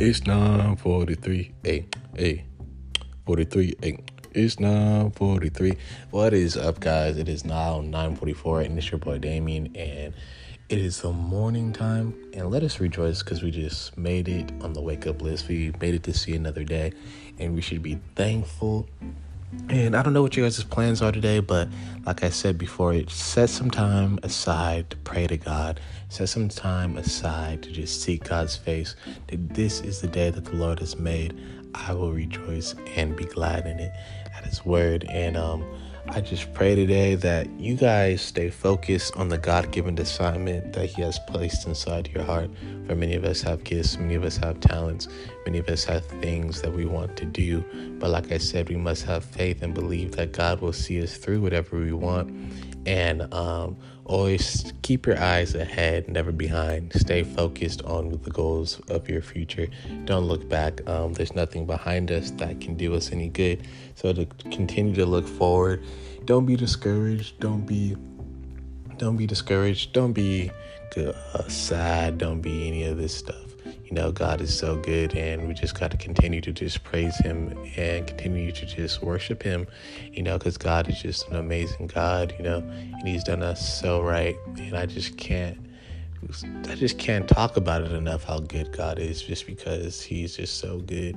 It's 943. Hey, hey. 43. Hey. It's 943. What is up, guys? It is now 944, and it's your boy Damien, and it is the morning time. And let us rejoice because we just made it on the wake up list. We made it to see another day, and we should be thankful and I don't know what you guys' plans are today, but like I said before, set some time aside to pray to God. Set some time aside to just seek God's face. That this is the day that the Lord has made. I will rejoice and be glad in it at His word. And um, I just pray today that you guys stay focused on the God given assignment that He has placed inside your heart. For many of us have gifts, many of us have talents, many of us have things that we want to do. But like I said, we must have faith and believe that God will see us through whatever we want. And um, always keep your eyes ahead, never behind. Stay focused on the goals of your future. Don't look back. Um, there's nothing behind us that can do us any good. So to continue to look forward. Don't be discouraged. Don't be don't be discouraged. Don't be uh, sad. Don't be any of this stuff. You know, God is so good, and we just got to continue to just praise Him and continue to just worship Him, you know, because God is just an amazing God, you know, and He's done us so right. And I just can't. I just can't talk about it enough how good God is just because he's just so good.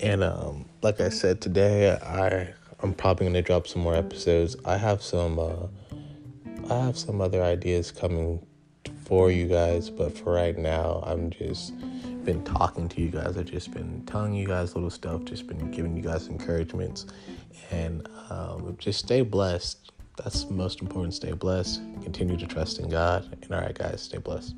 And um, like I said today, I I'm probably gonna drop some more episodes. I have some uh, I have some other ideas coming for you guys, but for right now, I'm just been talking to you guys. I've just been telling you guys little stuff, just been giving you guys encouragements, and um, just stay blessed. That's most important. Stay blessed. Continue to trust in God. And all right, guys, stay blessed.